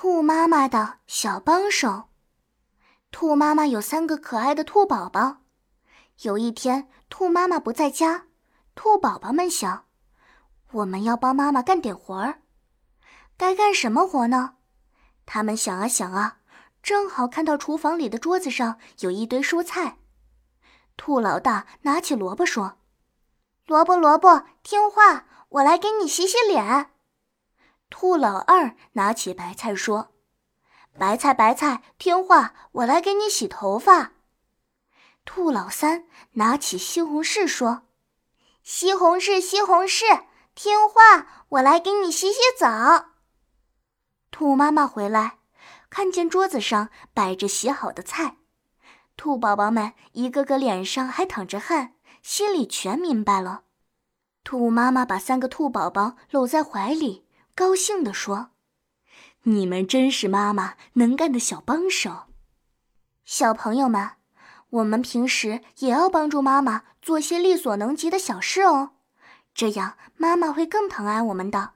兔妈妈的小帮手。兔妈妈有三个可爱的兔宝宝。有一天，兔妈妈不在家，兔宝宝们想，我们要帮妈妈干点活儿。该干什么活呢？他们想啊想啊，正好看到厨房里的桌子上有一堆蔬菜。兔老大拿起萝卜说：“萝卜萝卜，听话，我来给你洗洗脸。”兔老二拿起白菜说：“白菜，白菜，听话，我来给你洗头发。”兔老三拿起西红柿说：“西红柿，西红柿，听话，我来给你洗洗澡。”兔妈妈回来，看见桌子上摆着洗好的菜，兔宝宝们一个个脸上还淌着汗，心里全明白了。兔妈妈把三个兔宝宝搂在怀里。高兴地说：“你们真是妈妈能干的小帮手。”小朋友们，我们平时也要帮助妈妈做些力所能及的小事哦，这样妈妈会更疼爱我们的。